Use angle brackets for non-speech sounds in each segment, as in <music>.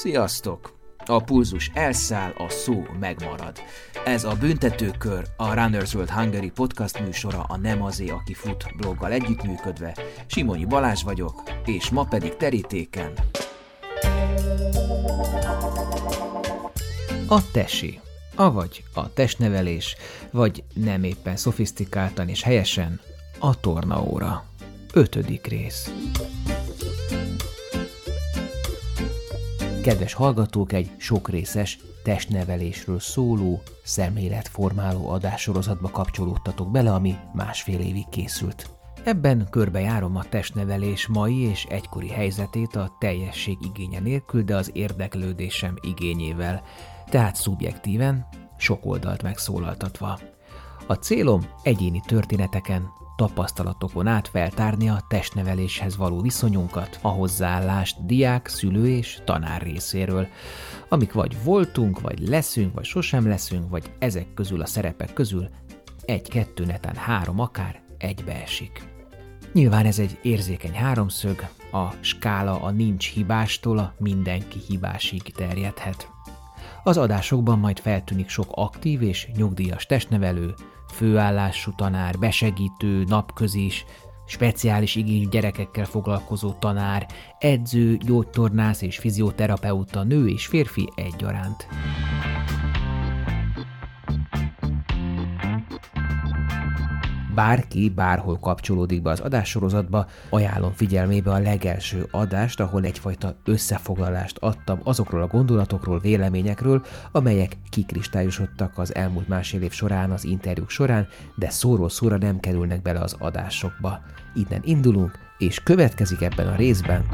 Sziasztok! A pulzus elszáll, a szó megmarad. Ez a Büntetőkör, a Runners World Hungary podcast műsora a Nem azé, aki fut bloggal együttműködve. Simonyi Balázs vagyok, és ma pedig terítéken. A tesi, avagy a testnevelés, vagy nem éppen szofisztikáltan és helyesen a tornaóra. Ötödik rész. Kedves hallgatók, egy sokrészes testnevelésről szóló, szemléletformáló adássorozatba kapcsolódtatok bele, ami másfél évig készült. Ebben körbejárom a testnevelés mai és egykori helyzetét a teljesség igénye nélkül, de az érdeklődésem igényével, tehát szubjektíven, sok oldalt megszólaltatva. A célom egyéni történeteken, tapasztalatokon át feltárni a testneveléshez való viszonyunkat, a hozzáállást diák, szülő és tanár részéről, amik vagy voltunk, vagy leszünk, vagy sosem leszünk, vagy ezek közül a szerepek közül egy-kettő, netán három akár egybeesik. Nyilván ez egy érzékeny háromszög, a skála a nincs hibástól a mindenki hibásig terjedhet. Az adásokban majd feltűnik sok aktív és nyugdíjas testnevelő, főállású tanár, besegítő, napközis, speciális igényű gyerekekkel foglalkozó tanár, edző, gyógytornász és fizioterapeuta, nő és férfi egyaránt. Bárki bárhol kapcsolódik be az adássorozatba, ajánlom figyelmébe a legelső adást, ahol egyfajta összefoglalást adtam azokról a gondolatokról, véleményekről, amelyek kikristályosodtak az elmúlt másfél év során, az interjúk során, de szóról szóra nem kerülnek bele az adásokba. Innen indulunk, és következik ebben a részben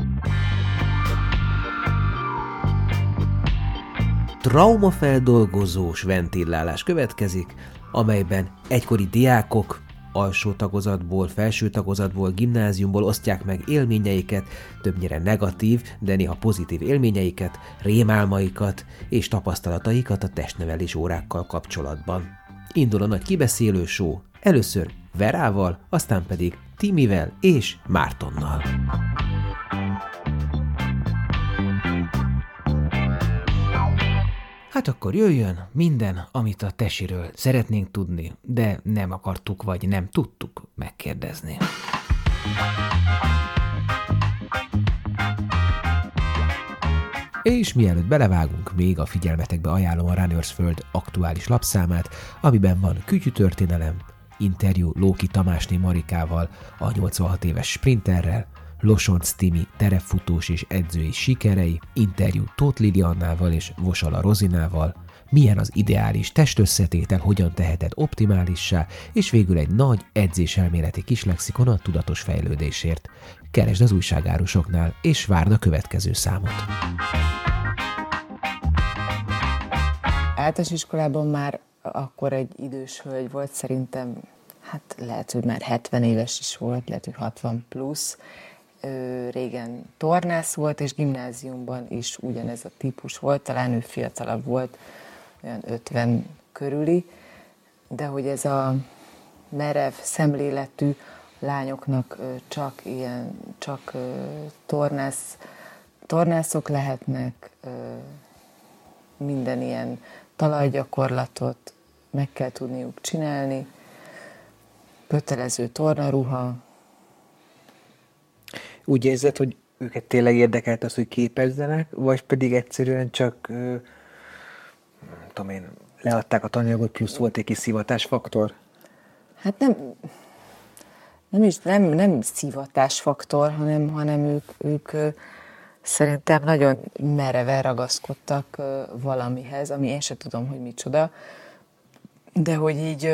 traumafeldolgozós ventillálás következik, amelyben egykori diákok, alsó tagozatból, felső tagozatból, gimnáziumból osztják meg élményeiket, többnyire negatív, de néha pozitív élményeiket, rémálmaikat és tapasztalataikat a testnevelés órákkal kapcsolatban. Indul a nagy kibeszélő show, először Verával, aztán pedig Timivel és Mártonnal. Hát akkor jöjjön minden, amit a tesiről szeretnénk tudni, de nem akartuk vagy nem tudtuk megkérdezni. És mielőtt belevágunk, még a figyelmetekbe ajánlom a Runners Föld aktuális lapszámát, amiben van kütyű történelem, interjú Lóki Tamásné Marikával, a 86 éves sprinterrel, Losonc Timi terepfutós és edzői sikerei, interjú Tóth Liliannával és Vosala Rozinával, milyen az ideális testösszetétel, hogyan teheted optimálissá, és végül egy nagy edzéselméleti kis lexikon a tudatos fejlődésért. Keresd az újságárusoknál, és várd a következő számot. Általános iskolában már akkor egy idős hölgy volt, szerintem hát lehet, hogy már 70 éves is volt, lehet, hogy 60 plusz, régen tornász volt, és gimnáziumban is ugyanez a típus volt, talán ő fiatalabb volt, olyan 50 körüli, de hogy ez a merev szemléletű lányoknak csak ilyen, csak tornász, tornászok lehetnek, minden ilyen talajgyakorlatot meg kell tudniuk csinálni, kötelező tornaruha, úgy érzed, hogy őket tényleg érdekelt az, hogy képezzenek, vagy pedig egyszerűen csak, nem tudom én, leadták a tananyagot, plusz volt egy kis szivatásfaktor? Hát nem, nem is, nem, nem szivatásfaktor, hanem, hanem ők, ők szerintem nagyon mereven ragaszkodtak valamihez, ami én sem tudom, hogy micsoda, de hogy így,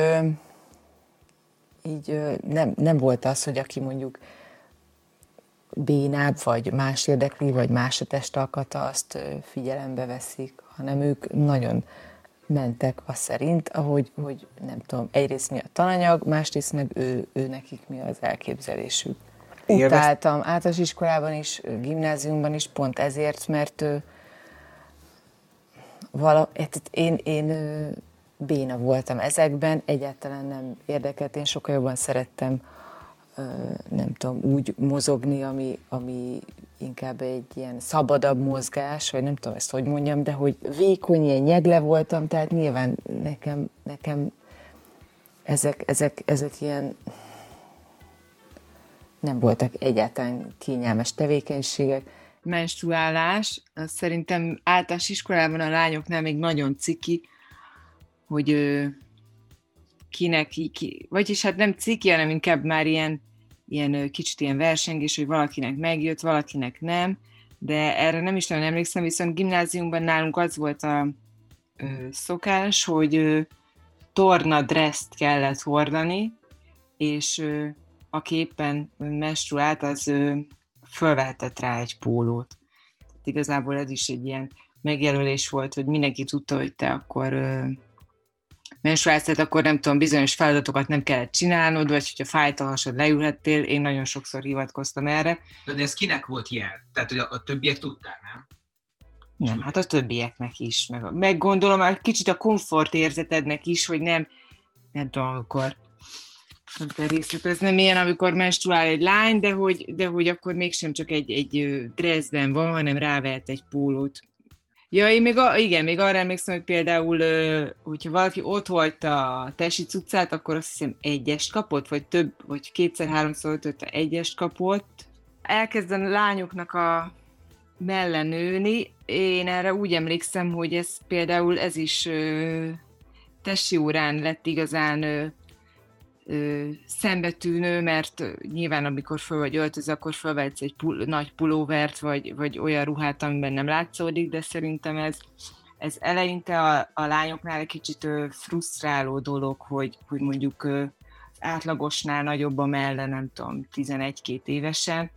így nem, nem volt az, hogy aki mondjuk bénább, vagy más érdekli, vagy más a testalkata, azt figyelembe veszik, hanem ők nagyon mentek a szerint, ahogy, hogy nem tudom, egyrészt mi a tananyag, másrészt meg ő, ő nekik mi az elképzelésük. Utáltam általános iskolában is, gimnáziumban is, pont ezért, mert vala, hát én, én béna voltam ezekben, egyáltalán nem érdekelt, én sokkal jobban szerettem nem tudom, úgy mozogni, ami, ami inkább egy ilyen szabadabb mozgás, vagy nem tudom ezt hogy mondjam, de hogy vékony, ilyen nyegle voltam, tehát nyilván nekem, nekem ezek, ezek, ezek ilyen nem voltak egyáltalán kényelmes tevékenységek. Menstruálás, szerintem általános iskolában a lányoknál még nagyon ciki, hogy kinek, ki, vagyis hát nem ciki, hanem inkább már ilyen, ilyen kicsit ilyen versengés, hogy valakinek megjött, valakinek nem, de erre nem is nagyon emlékszem, viszont gimnáziumban nálunk az volt a ö, szokás, hogy ö, torna dresszt kellett hordani, és ö, aki éppen menstruált, az ö, fölvehetett rá egy pólót. Tehát igazából ez is egy ilyen megjelölés volt, hogy mindenki tudta, hogy te akkor ö, tehát akkor nem tudom, bizonyos feladatokat nem kellett csinálnod, vagy hogyha fájt a hasad, leülhettél, én nagyon sokszor hivatkoztam erre. De ez kinek volt jel? Tehát, hogy a, a többiek tudták, nem? Nem, hát a többieknek is. Meg, meg gondolom, hogy kicsit a komfort érzetednek is, hogy nem, nem tudom, amikor nem kell részletezni, milyen, amikor menstruál egy lány, de hogy, de hogy akkor mégsem csak egy, egy dressben van, hanem rávehet egy pólót. Ja, én még, a, igen, még arra emlékszem, hogy például, hogyha valaki ott volt a tesi cuccát, akkor azt hiszem egyest kapott, vagy több, vagy kétszer-háromszor ötötte egyest kapott. Elkezdem lányoknak a mellen nőni. Én erre úgy emlékszem, hogy ez például ez is tesi órán lett igazán ö, szembetűnő, mert nyilván amikor föl vagy öltöz, akkor fölvetsz egy pul- nagy pulóvert, vagy, vagy olyan ruhát, amiben nem látszódik, de szerintem ez, ez eleinte a, a lányoknál egy kicsit ö, frusztráló dolog, hogy, hogy mondjuk ö, átlagosnál nagyobb a melle, nem tudom, 11-2 évesen,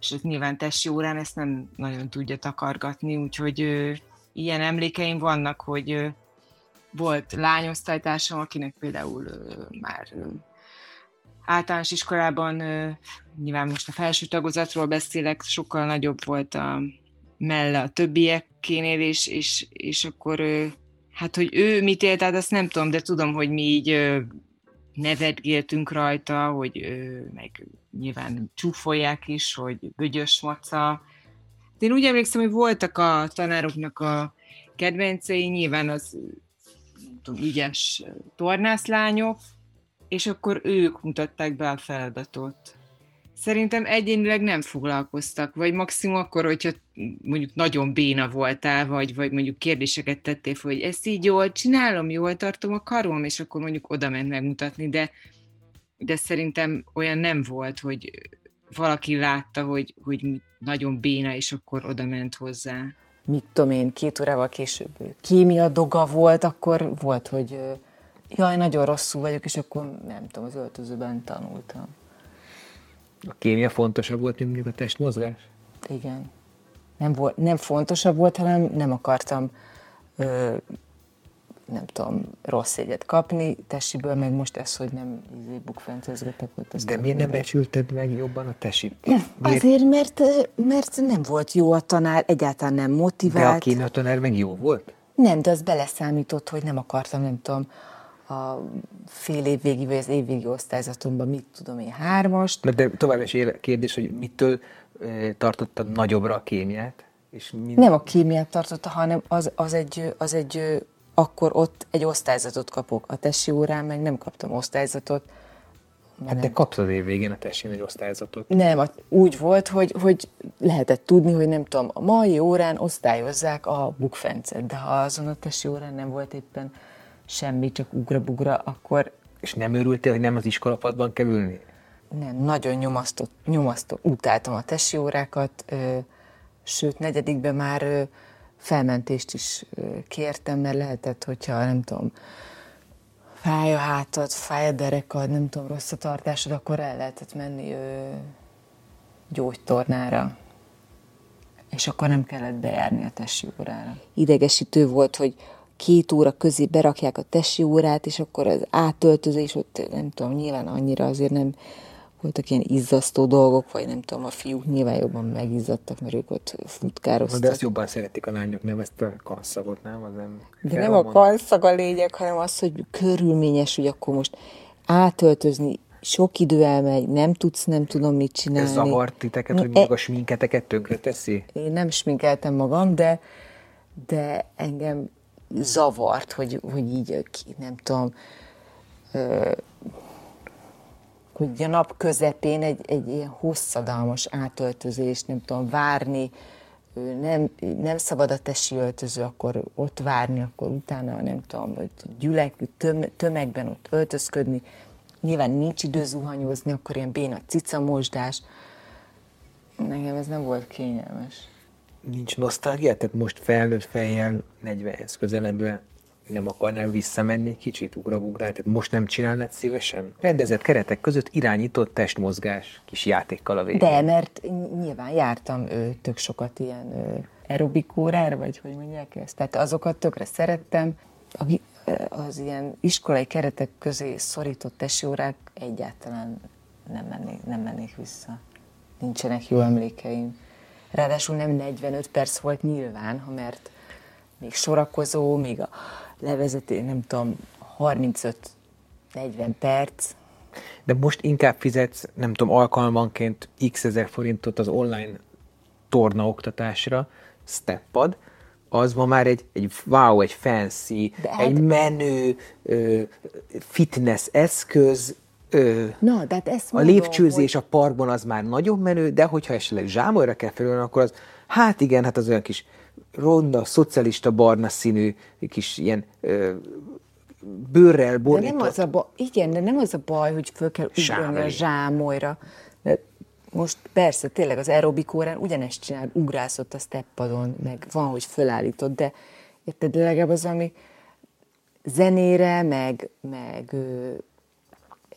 és ez nyilván testi órán ezt nem nagyon tudja takargatni, úgyhogy ö, ilyen emlékeim vannak, hogy volt lányosztálytársam, akinek például már általános iskolában, nyilván most a felső tagozatról beszélek, sokkal nagyobb volt a melle a többiekénél, és, és, és akkor hát, hogy ő mit élt, tehát azt nem tudom, de tudom, hogy mi így nevetgéltünk rajta, hogy meg nyilván csúfolják is, hogy bügyös maca. De én úgy emlékszem, hogy voltak a tanároknak a kedvencei, nyilván az tudom, ügyes tornászlányok, és akkor ők mutatták be a feladatot. Szerintem egyénileg nem foglalkoztak, vagy maximum akkor, hogyha mondjuk nagyon béna voltál, vagy, vagy mondjuk kérdéseket tettél fel, hogy ezt így jól csinálom, jól tartom a karom, és akkor mondjuk oda ment megmutatni, de, de szerintem olyan nem volt, hogy valaki látta, hogy, hogy nagyon béna, és akkor oda ment hozzá mit tudom én, két órával később kémia doga volt, akkor volt, hogy jaj, nagyon rosszul vagyok, és akkor nem tudom, az öltözőben tanultam. A kémia fontosabb volt, mint mondjuk a testmozgás? Igen. Nem, volt, nem fontosabb volt, hanem nem akartam ö, nem tudom, rossz jegyet kapni, tesiből meg most ez, hogy nem izé, bukfencezgetek. De miért nem becsülted meg jobban a tesi? Miért? <clears throat> Azért, mert, mert nem volt jó a tanár, egyáltalán nem motivált. De a kémia tanár meg jó volt? Nem, de az beleszámított, hogy nem akartam, nem tudom, a fél év végi, vagy az év végi osztályzatomban mit tudom én, hármast. Na de tovább is kérdés, hogy mitől tartottad nagyobbra a kémiát? És mind... Nem a kémiát tartotta, hanem az, az, egy, az egy akkor ott egy osztályzatot kapok. A tesi órán meg nem kaptam osztályzatot. Hát de kaptad év végén a tesén egy osztályzatot. Nem, úgy volt, hogy, hogy lehetett tudni, hogy nem tudom, a mai órán osztályozzák a bukfencet, de ha azon a tesi órán nem volt éppen semmi, csak ugra-bugra, akkor... És nem örültél, hogy nem az iskolapadban kell ülni? Nem, nagyon nyomasztott, nyomasztott, utáltam a tesi órákat, ö, sőt, negyedikben már ö, felmentést is kértem, mert lehetett, hogyha nem tudom, fáj a hátad, fáj a derekad, nem tudom, rossz a tartásod, akkor el lehetett menni ö, gyógytornára. És akkor nem kellett bejárni a tesi órára. Idegesítő volt, hogy két óra közé berakják a tesi órát, és akkor az átöltözés ott, nem tudom, nyilván annyira azért nem voltak ilyen izzasztó dolgok, vagy nem tudom, a fiúk nyilván jobban megizzadtak, mert ők ott futkároztak. De ezt jobban szeretik a lányok, nem ezt a kanszagot, nem? Az nem De nem a kanszag a lényeg, hanem az, hogy körülményes, hogy akkor most átöltözni sok idő elmegy, nem tudsz, nem tudom mit csinálni. Ez zavart titeket, hogy e- a sminketeket tönkre teszi? Én nem sminkeltem magam, de, de engem zavart, hogy, hogy így, nem tudom, hogy a nap közepén egy, egy ilyen hosszadalmas átöltözés, nem tudom, várni, nem, nem szabad a tesi öltöző, akkor ott várni, akkor utána, nem tudom, hogy gyülek, töm, tömegben ott öltözködni, nyilván nincs idő zuhanyozni, akkor ilyen béna cicamosdás, nekem ez nem volt kényelmes. Nincs nosztalgia? Tehát most felnőtt fejjel 40-hez közelebbre nem akarnál visszamenni kicsit ugrabugrál, tehát most nem csinálnád szívesen? Rendezett keretek között irányított testmozgás kis játékkal a végén. De, mert nyilván jártam ö, tök sokat ilyen ö, aerobikórára, vagy hogy mondják ezt. Tehát azokat tökre szerettem. A, gi- ö, az ilyen iskolai keretek közé szorított tesiórák egyáltalán nem mennék, nem mennék vissza. Nincsenek jó emlékeim. Ráadásul nem 45 perc volt nyilván, ha mert még sorakozó, még a levezeté, nem tudom, 35-40 perc, De most inkább fizetsz, nem tudom, alkalmanként x ezer forintot az online torna oktatásra, steppad, az ma már egy, egy wow, egy fancy, De hát- egy menő ö, fitness eszköz, ö, Na, de hát ezt a mondom, lépcsőzés a parkban az már nagyon menő, de hogyha esetleg zsámolyra kell felülni, akkor az, hát igen, hát az olyan kis ronda, szocialista barna színű, kis ilyen ö, bőrrel De borított. nem az a baj, igen, de nem az a baj, hogy föl kell ugrani a zsámolyra. De most persze, tényleg az aerobik órán ugyanezt csinál, ugrászott a steppadon, meg van, hogy fölállított, de érted, de legalább az, ami zenére, meg, meg ö,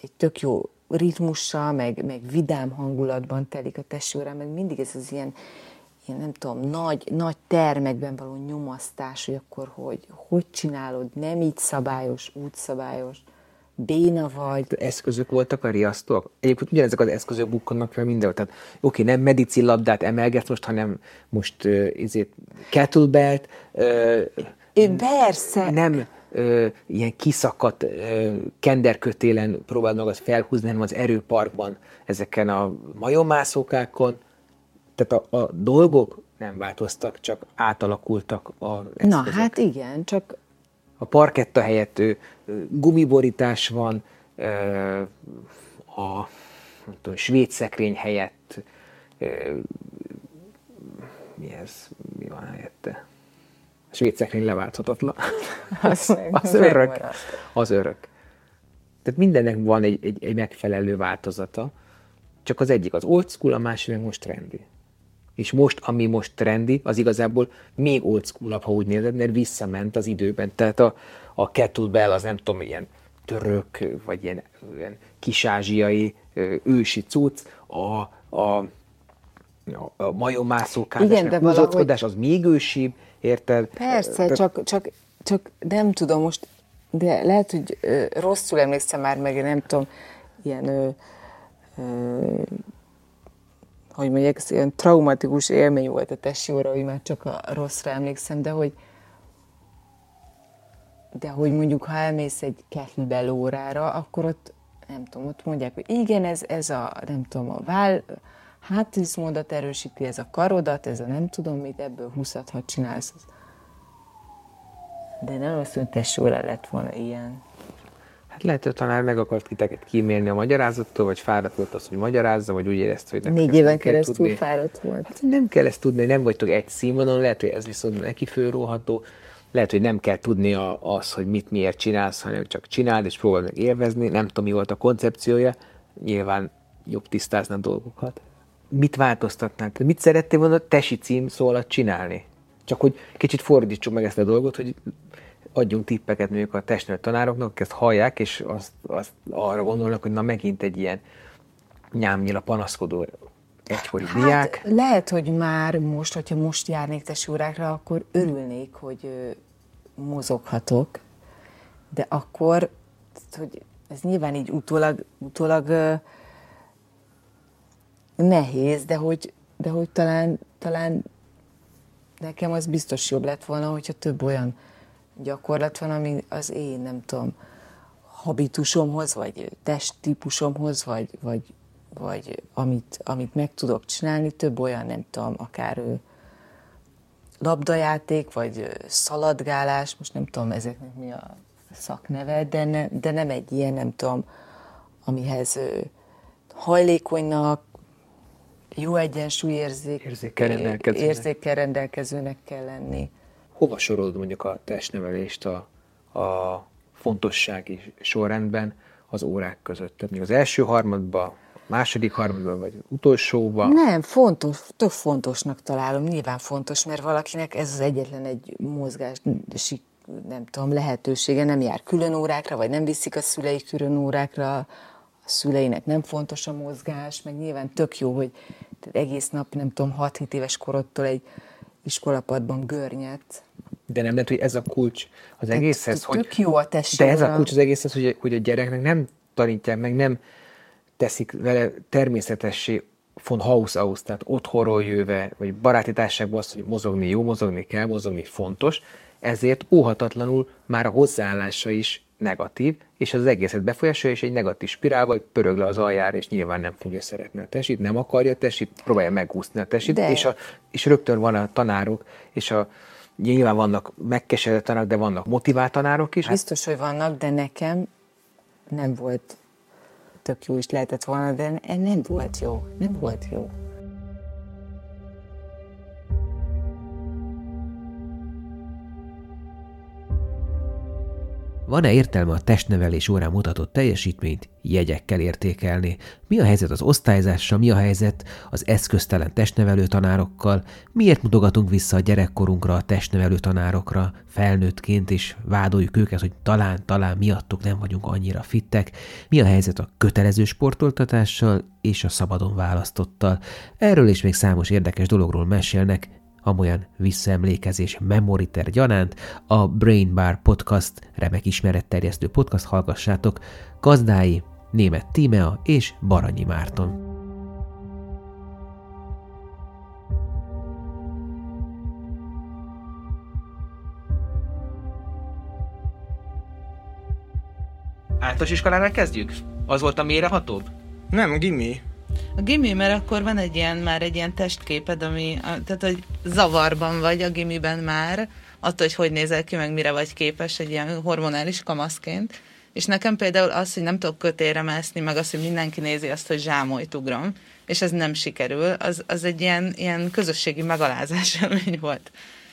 egy tök jó ritmussal, meg, meg vidám hangulatban telik a testőre, meg mindig ez az ilyen, ilyen nem tudom, nagy, nagy termekben való nyomasztás, hogy akkor hogy, hogy csinálod, nem így szabályos, úgy szabályos, béna vagy, eszközök voltak a riasztóak. Egyébként ugyanezek az eszközök bukkannak fel mindenhol. Tehát oké, nem medicin labdát emelgetsz most, hanem most uh, izét, kettlebelt, uh, persze, nem ö, ilyen kiszakadt ö, kenderkötélen próbáld magad felhúzni, hanem az erőparkban ezeken a majommászókákon. Tehát a, a dolgok nem változtak, csak átalakultak a eszközök. na hát igen, csak A parketta helyett ö, gumiborítás van, a nem tudom, svéd szekrény helyett mi ez? Mi van helyette? A svéd szekrény leválthatatlan. Az <laughs> az örök. Az örök. Tehát mindennek van egy, egy, egy megfelelő változata, csak az egyik az old school, a másik meg most trendi. És most, ami most trendi, az igazából még old school ha úgy nézed, mert visszament az időben. Tehát a, a kettlebell az nem tudom, ilyen török, vagy ilyen, ilyen kisázsiai ősi cucc, a, a, a, valahogy- húzóckodás, az még ősibb, érted? Persze, Tehát- csak, csak, csak nem tudom most, de lehet, hogy ö, rosszul emlékszem már, meg én nem tudom, ilyen, ö, ö, hogy mondják, ez ilyen traumatikus élmény volt a testi óra, hogy már csak a rosszra emlékszem, de hogy de hogy mondjuk, ha elmész egy kettlebell órára, akkor ott, nem tudom, ott mondják, hogy igen, ez, ez a, nem tudom, a váll, hátizmodat erősíti, ez a karodat, ez a nem tudom mit, ebből 20 ha csinálsz. De nem azt mondta, testi óra lett volna ilyen. Hát lehet, hogy a tanár meg akart titeket kímélni a magyarázattól, vagy fáradt volt az, hogy magyarázza, vagy úgy érezte, hogy nektek Négy éven nem keresztül tudni. fáradt volt. Hát nem kell ezt tudni, nem vagytok egy színvonalon, lehet, hogy ez viszont neki fölróható, lehet, hogy nem kell tudni a, az, hogy mit miért csinálsz, hanem csak csináld, és próbáld meg élvezni. Nem tudom, mi volt a koncepciója. Nyilván jobb tisztázni a dolgokat. Mit változtatnál? Mit szerettél volna tesi cím szó alatt csinálni? Csak hogy kicsit fordítsuk meg ezt a dolgot, hogy adjunk tippeket mondjuk a testnevet tanároknak, akik ezt hallják, és azt, azt arra gondolnak, hogy na megint egy ilyen nyámnyila panaszkodó egykori hát, diák. lehet, hogy már most, hogyha most járnék testi órákra, akkor örülnék, hogy mozoghatok, de akkor, hogy ez nyilván így utólag, utólag nehéz, de hogy, de hogy talán, talán nekem az biztos jobb lett volna, hogyha több olyan gyakorlat van, ami az én, nem tudom, habitusomhoz, vagy testtípusomhoz, vagy, vagy, vagy amit, amit meg tudok csinálni, több olyan, nem tudom, akár ő, labdajáték, vagy szaladgálás, most nem tudom ezeknek mi a szakneve, de, ne, de nem egy ilyen, nem tudom, amihez hajlékonynak, jó egyensúlyérzék, Érzékkel rendelkezőnek. érzékkel rendelkezőnek kell lenni. Hova sorolod mondjuk a testnevelést a, a fontossági sorrendben az órák között? Tehát még az első harmadban, a második harmadban, vagy utolsóban? Nem, fontos, tök fontosnak találom, nyilván fontos, mert valakinek ez az egyetlen egy mozgási, nem tudom, lehetősége, nem jár külön órákra, vagy nem viszik a szülei külön órákra, a szüleinek nem fontos a mozgás, meg nyilván tök jó, hogy egész nap, nem tudom, 6-7 éves korodtól egy iskolapadban görnyet. De nem lehet, hogy ez a kulcs az egészhez, tök hogy... jó a De ez a kulcs az egészhez, hogy, hogy a gyereknek nem tanítják meg, nem teszik vele természetessé von Haus aus, tehát otthonról jöve, vagy baráti társaságban azt, hogy mozogni jó, mozogni kell, mozogni fontos, ezért óhatatlanul már a hozzáállása is negatív, és az egészet befolyásolja, és egy negatív spirál, vagy pörög le az aljára, és nyilván nem fogja szeretni a tesit, nem akarja a tesit, próbálja megúszni a tesit, De- és, a, és rögtön van a tanárok, és a, nyilván vannak megkeseredett tanárok, de vannak motivált tanárok is. Biztos, hogy vannak, de nekem nem volt tök jó is lehetett volna, de nem volt jó. Nem volt jó. Van-e értelme a testnevelés órán mutatott teljesítményt jegyekkel értékelni? Mi a helyzet az osztályzással, mi a helyzet az eszköztelen testnevelő tanárokkal? Miért mutogatunk vissza a gyerekkorunkra, a testnevelő tanárokra felnőttként, és vádoljuk őket, hogy talán, talán miattuk nem vagyunk annyira fittek? Mi a helyzet a kötelező sportoltatással és a szabadon választottal? Erről és még számos érdekes dologról mesélnek amolyan visszaemlékezés memoriter gyanánt, a Brain Bar Podcast remek ismeretterjesztő podcast hallgassátok, gazdái német Tímea és Baranyi Márton. Általános iskolánál kezdjük? Az volt a mélyrehatóbb? Nem, gimi. A gimi, mert akkor van egy ilyen, már egy ilyen testképed, ami, tehát hogy zavarban vagy a gimiben már, attól, hogy hogy nézel ki, meg mire vagy képes egy ilyen hormonális kamaszként. És nekem például az, hogy nem tudok kötélre mászni, meg az, hogy mindenki nézi azt, hogy zsámolyt ugrom, és ez nem sikerül, az, az egy ilyen, ilyen közösségi megalázás <laughs> élmény volt.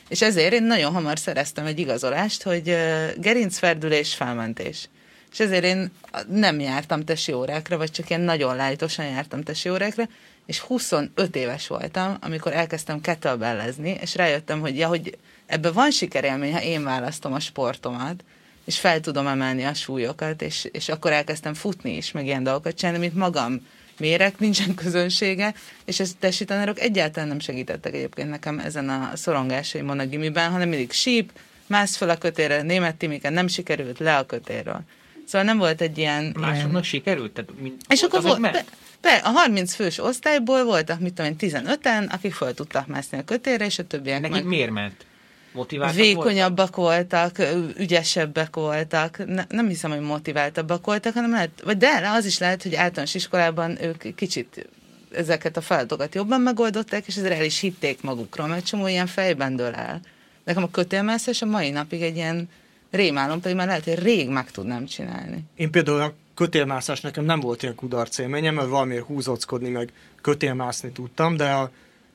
És ezért én nagyon hamar szereztem egy igazolást, hogy ö, gerincferdülés, felmentés. És ezért én nem jártam tesi órákra, vagy csak ilyen nagyon lájtosan jártam tesi órákra, és 25 éves voltam, amikor elkezdtem kettlebellezni, és rájöttem, hogy ja, hogy ebben van sikerélmény, ha én választom a sportomat, és fel tudom emelni a súlyokat, és, és akkor elkezdtem futni is, meg ilyen dolgokat csinálni, mint magam mérek, nincsen közönsége, és ezt tesi tanárok egyáltalán nem segítettek egyébként nekem ezen a szorongásaimon a gimiben, hanem mindig síp, mász fel a kötélre, német timiken nem sikerült, le a kötélről. Szóval nem volt egy ilyen... ilyen... Másoknak sikerült? Tehát, mint, És akkor azok volt, be, a 30 fős osztályból voltak, mit tudom én, 15-en, akik fel tudtak mászni a kötélre, és a többiek Nekik meg miért ment? Motiváltak voltak? vékonyabbak voltak, ö, ügyesebbek voltak. Ne, nem hiszem, hogy motiváltabbak voltak, hanem lehet, vagy de az is lehet, hogy általános iskolában ők kicsit ezeket a feladatokat jobban megoldották, és ezért el is hitték magukról, mert csomó ilyen fejben dől el. Nekem a kötélmászás a mai napig egy ilyen rémálom, pedig már lehet, hogy rég meg tudnám csinálni. Én például a kötélmászás nekem nem volt ilyen kudarc élményem, mert valamiért húzockodni, meg kötélmászni tudtam, de a,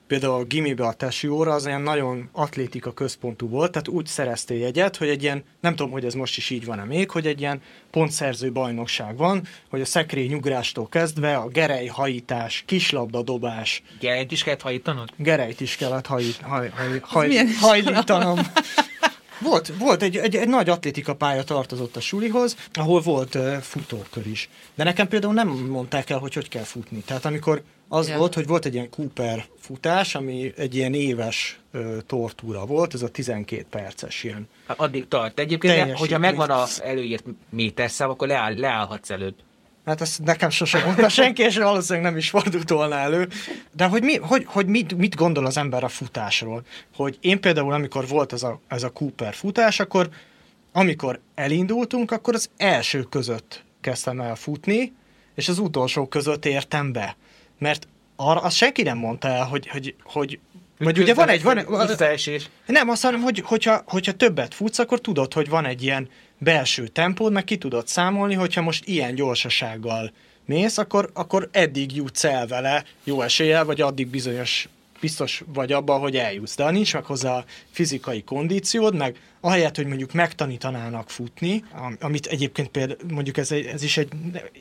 például a gimibe a tesi óra az ilyen nagyon atlétika központú volt, tehát úgy szereztél jegyet, hogy egy ilyen, nem tudom, hogy ez most is így van-e még, hogy egy ilyen pontszerző bajnokság van, hogy a szekrényugrástól kezdve a gerelyhajítás, kislabdadobás, Gerenyt is kellett hajítanod? gerejt is kellett hajít, haj, haj, haj, milyen hajlítanom. Volt, volt egy, egy, egy nagy atlétika pálya tartozott a sulihoz, ahol volt uh, futókör is. De nekem például nem mondták el, hogy hogy kell futni. Tehát amikor az Ja. volt, hogy volt egy ilyen Cooper futás, ami egy ilyen éves uh, tortúra volt, ez a 12 perces ilyen. Addig tart. Egyébként, hogyha megvan az előírt méterszám, akkor leáll, leállhatsz előbb. Hát ezt nekem sosem mondta senki, és valószínűleg nem is fordult volna elő. De hogy, mi, hogy, hogy mit, mit gondol az ember a futásról? Hogy én például, amikor volt ez a, ez a Cooper futás, akkor amikor elindultunk, akkor az első között kezdtem el futni, és az utolsó között értem be. Mert arra azt senki nem mondta el, hogy, hogy, hogy vagy ugye van egy, van, Visszaesés. nem, azt hanem, hogy, hogyha, hogyha többet futsz, akkor tudod, hogy van egy ilyen belső tempód, meg ki tudod számolni, hogyha most ilyen gyorsasággal mész, akkor, akkor eddig jutsz el vele jó eséllyel, vagy addig bizonyos biztos vagy abban, hogy eljutsz. De ha nincs meg hozzá a fizikai kondíciód, meg ahelyett, hogy mondjuk megtanítanának futni, am- amit egyébként például mondjuk ez, egy- ez is egy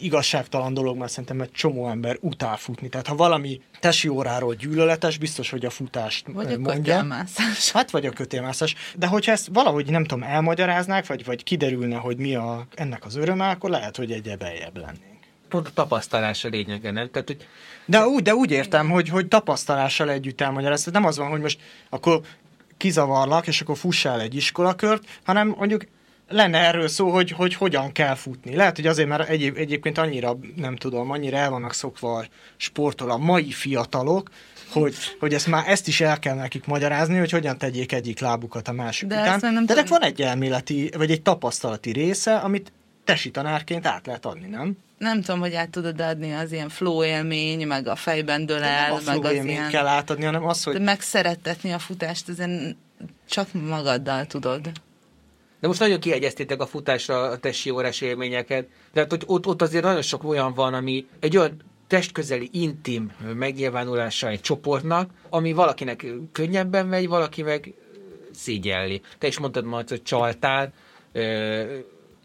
igazságtalan dolog, mert szerintem egy csomó ember utál futni. Tehát ha valami tesi óráról gyűlöletes, biztos, hogy a futást Vagy ö, a mondja. kötélmászás. Hát vagy a kötélmászás. De hogyha ezt valahogy nem tudom, elmagyaráznák, vagy, vagy kiderülne, hogy mi a, ennek az öröme, akkor lehet, hogy egy beljebb lennénk. Pont a tapasztalás a lényege, nem? Tehát, hogy De úgy, de úgy értem, hogy, hogy tapasztalással együtt elmagyaráz. Tehát nem az van, hogy most akkor kizavarlak, és akkor fussál egy iskolakört, hanem mondjuk lenne erről szó, hogy, hogy hogyan kell futni. Lehet, hogy azért, mert egyéb, egyébként annyira, nem tudom, annyira el vannak szokva a sporttól a mai fiatalok, hogy, hogy ezt már ezt is el kell nekik magyarázni, hogy hogyan tegyék egyik lábukat a másik De után. nem De ennek van egy elméleti, vagy egy tapasztalati része, amit tesi tanárként át lehet adni, nem? Nem tudom, hogy át tudod adni az ilyen flow élmény, meg a fejben dől nem el, a meg flow az ilyen... kell átadni, hanem az, hogy De megszerettetni a futást, ezen csak magaddal tudod. De most nagyon kiegyeztétek a futásra a testi órás élményeket, de hát, hogy ott, ott azért nagyon sok olyan van, ami egy olyan testközeli, intim megnyilvánulása egy csoportnak, ami valakinek könnyebben megy, valaki meg szégyelli. Te is mondtad majd, hogy csaltál, ö,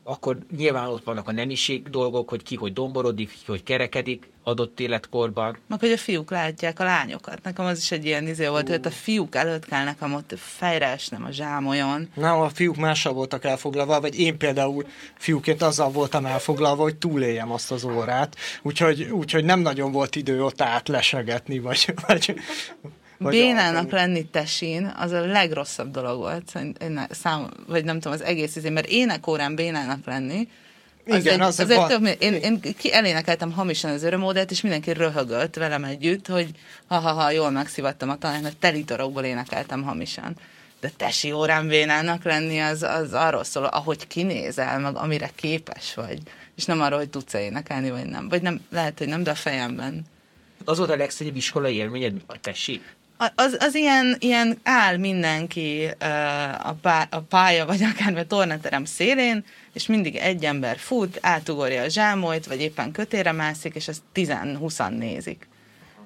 akkor nyilván ott vannak a nemiség dolgok, hogy ki hogy domborodik, ki hogy kerekedik adott életkorban. Meg hogy a fiúk látják a lányokat. Nekem az is egy ilyen izé volt, hogy a fiúk előtt kell nekem ott fejre esnem a zsámolyon. Nem, a fiúk mással voltak elfoglalva, vagy én például fiúként azzal voltam elfoglalva, hogy túléljem azt az órát, úgyhogy, úgyhogy nem nagyon volt idő ott átlesegetni, vagy... vagy, Bénának lenni tesin, az a legrosszabb dolog volt, én szám, vagy nem tudom, az egész izé, mert énekórán bénának lenni, az Igen, egy, az az egy egy va- tök, mi- én, én ki elénekeltem hamisan az örömódát, és mindenki röhögött velem együtt, hogy ha-ha-ha, jól megszivattam a tanárt, mert telitorokból énekeltem hamisan. De tesi órán bénának lenni, az, az arról szól, ahogy kinézel, meg amire képes vagy. És nem arról, hogy tudsz-e énekelni, vagy nem. Vagy nem, lehet, hogy nem, de a fejemben. Az volt a legszebb iskolai élményed, a tesi? Az, az ilyen, ilyen áll mindenki a, pá, a pálya, vagy akár a tornaterem szélén, és mindig egy ember fut, átugorja a zsámolyt, vagy éppen kötére mászik, és ezt 10-20 nézik.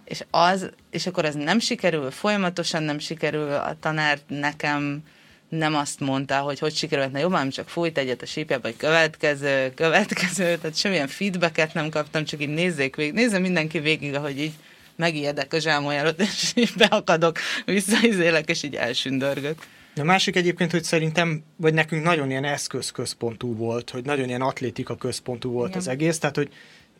És az, és akkor ez nem sikerül, folyamatosan nem sikerül, a tanár nekem nem azt mondta, hogy hogy sikerülhetne jobban, hanem csak fújt egyet a sípjába, hogy következő, következő, tehát semmilyen feedbacket nem kaptam, csak így nézzék végig, nézze mindenki végig, ahogy így megijedek a zsámoly előtt, és így beakadok, visszaizélek, és így elsündörgök. A másik egyébként, hogy szerintem, vagy nekünk nagyon ilyen eszközközpontú volt, hogy nagyon ilyen atlétika központú volt Igen. az egész, tehát hogy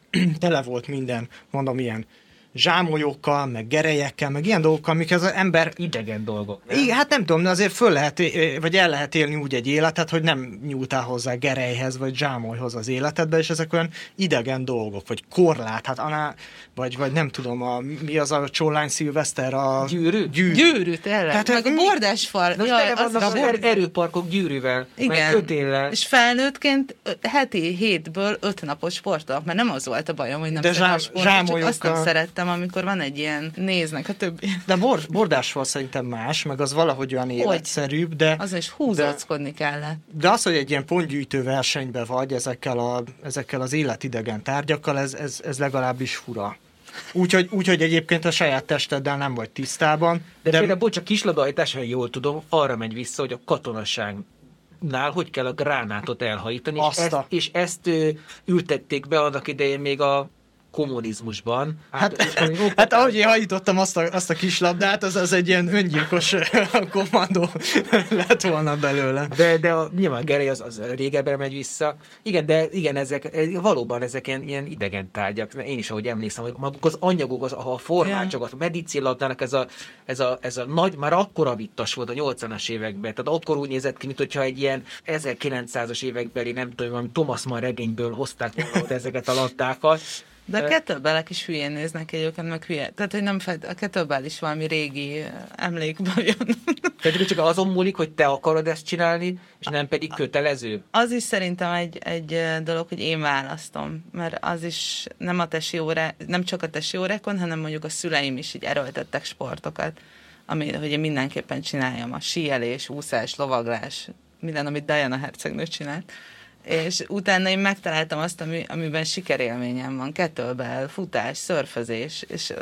<clears throat> tele volt minden, mondom, ilyen zsámolyokkal, meg gerelyekkel, meg ilyen dolgokkal, amik az ember Idegen dolgok. nem? Igen, hát nem tudom, de azért föl lehet, vagy el lehet élni úgy egy életet, hogy nem nyúltál hozzá gerelyhez, vagy zsámolyhoz az életedbe, és ezek olyan idegen dolgok, vagy korlát, hát aná, vagy, vagy nem tudom, a, mi az a csollány szilveszter, a Gyűrű? gyűrű. Gyűrű, tényleg. Tehát, meg a mi- bordás fal. De most Jaj, az az bor... er- erőparkok gyűrűvel, Igen. ötéllel. És felnőttként heti hétből öt napos sportolok, mert nem az volt a bajom, hogy nem De zsám- sportot, csak azt nem szerettem, amikor van egy ilyen néznek a többi. De bor, bordásfal szerintem más, meg az valahogy olyan életszerűbb, de, Azon is húzóckodni kellett. de az, hogy egy ilyen pontgyűjtő versenybe vagy ezekkel, a, ezekkel az életidegen tárgyakkal, ez, ez, ez legalábbis fura. Úgyhogy, úgyhogy egyébként a saját testeddel nem vagy tisztában. De, de például, bocs, a kislabdajtás, ha jól tudom, arra megy vissza, hogy a katonaságnál hogy kell a gránátot elhajítani, és Azt ezt, és ezt ö, ültették be annak idején még a kommunizmusban. Hát, én hát ahogy én hajítottam azt a, azt a kis labdát, az, az egy ilyen öngyilkos <laughs> kommandó lett volna belőle. De, de a, nyilván Gerej az, az régebbre megy vissza. Igen, de igen, ezek valóban ezek ilyen, ilyen idegen tárgyak. Én is, ahogy emlékszem, hogy maguk az anyagok, az, a formácsok, a medicillabdának ez a, ez, a, ez a nagy, már akkora vittas volt a 80-as években. Tehát akkor úgy nézett ki, mintha egy ilyen 1900-as évekbeli, nem tudom, valami Thomas Mann regényből hozták ezeket a labdákat. De a kettlebellek is hülyén néznek egyébként, meg hülye. Tehát, hogy nem fed, a kettlebell is valami régi emlékből jön. Tehát csak azon múlik, hogy te akarod ezt csinálni, és nem pedig kötelező. Az is szerintem egy, egy dolog, hogy én választom, mert az is nem a tesi órá, nem csak a tesi órákon, hanem mondjuk a szüleim is így erőltettek sportokat, ami, hogy én mindenképpen csináljam, a síelés, úszás, lovaglás, minden, amit Diana hercegnő csinált és utána én megtaláltam azt, ami, amiben sikerélményem van, kettlebell, futás, szörfözés, és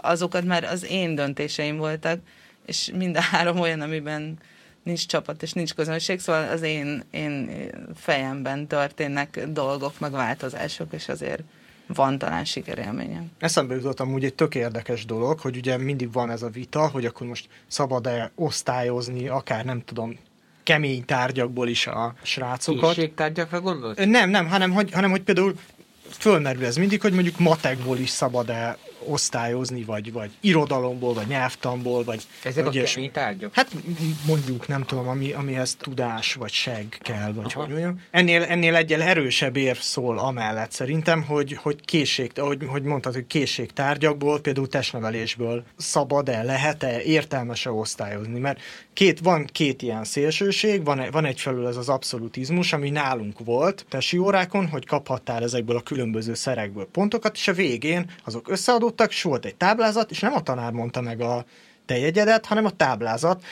azokat már az én döntéseim voltak, és mind a három olyan, amiben nincs csapat és nincs közönség, szóval az én, én fejemben történnek dolgok, meg változások, és azért van talán sikerélményem. Eszembe jutott amúgy egy tök érdekes dolog, hogy ugye mindig van ez a vita, hogy akkor most szabad-e osztályozni, akár nem tudom, kemény tárgyakból is a srácokat. Készségtárgyakra gondolsz? Nem, nem, hanem hogy, hanem hogy például fölmerül ez mindig, hogy mondjuk matekból is szabad-e osztályozni, vagy, vagy irodalomból, vagy nyelvtanból, vagy... Ezek vagy a kemény tárgyak? Hát mondjuk, nem tudom, ami, amihez tudás, vagy seg kell, vagy Aha. hogy mondjam. Ennél, ennél egyel erősebb érv szól amellett szerintem, hogy, hogy készség, hogy, hogy mondtad, hogy készségtárgyakból, például testnevelésből szabad-e, lehet-e, értelmes-e osztályozni, mert két, van két ilyen szélsőség, van, van egyfelől ez az abszolutizmus, ami nálunk volt tesi órákon, hogy kaphattál ezekből a különböző szerekből pontokat, és a végén azok összeadottak, és volt egy táblázat, és nem a tanár mondta meg a te hanem a táblázat,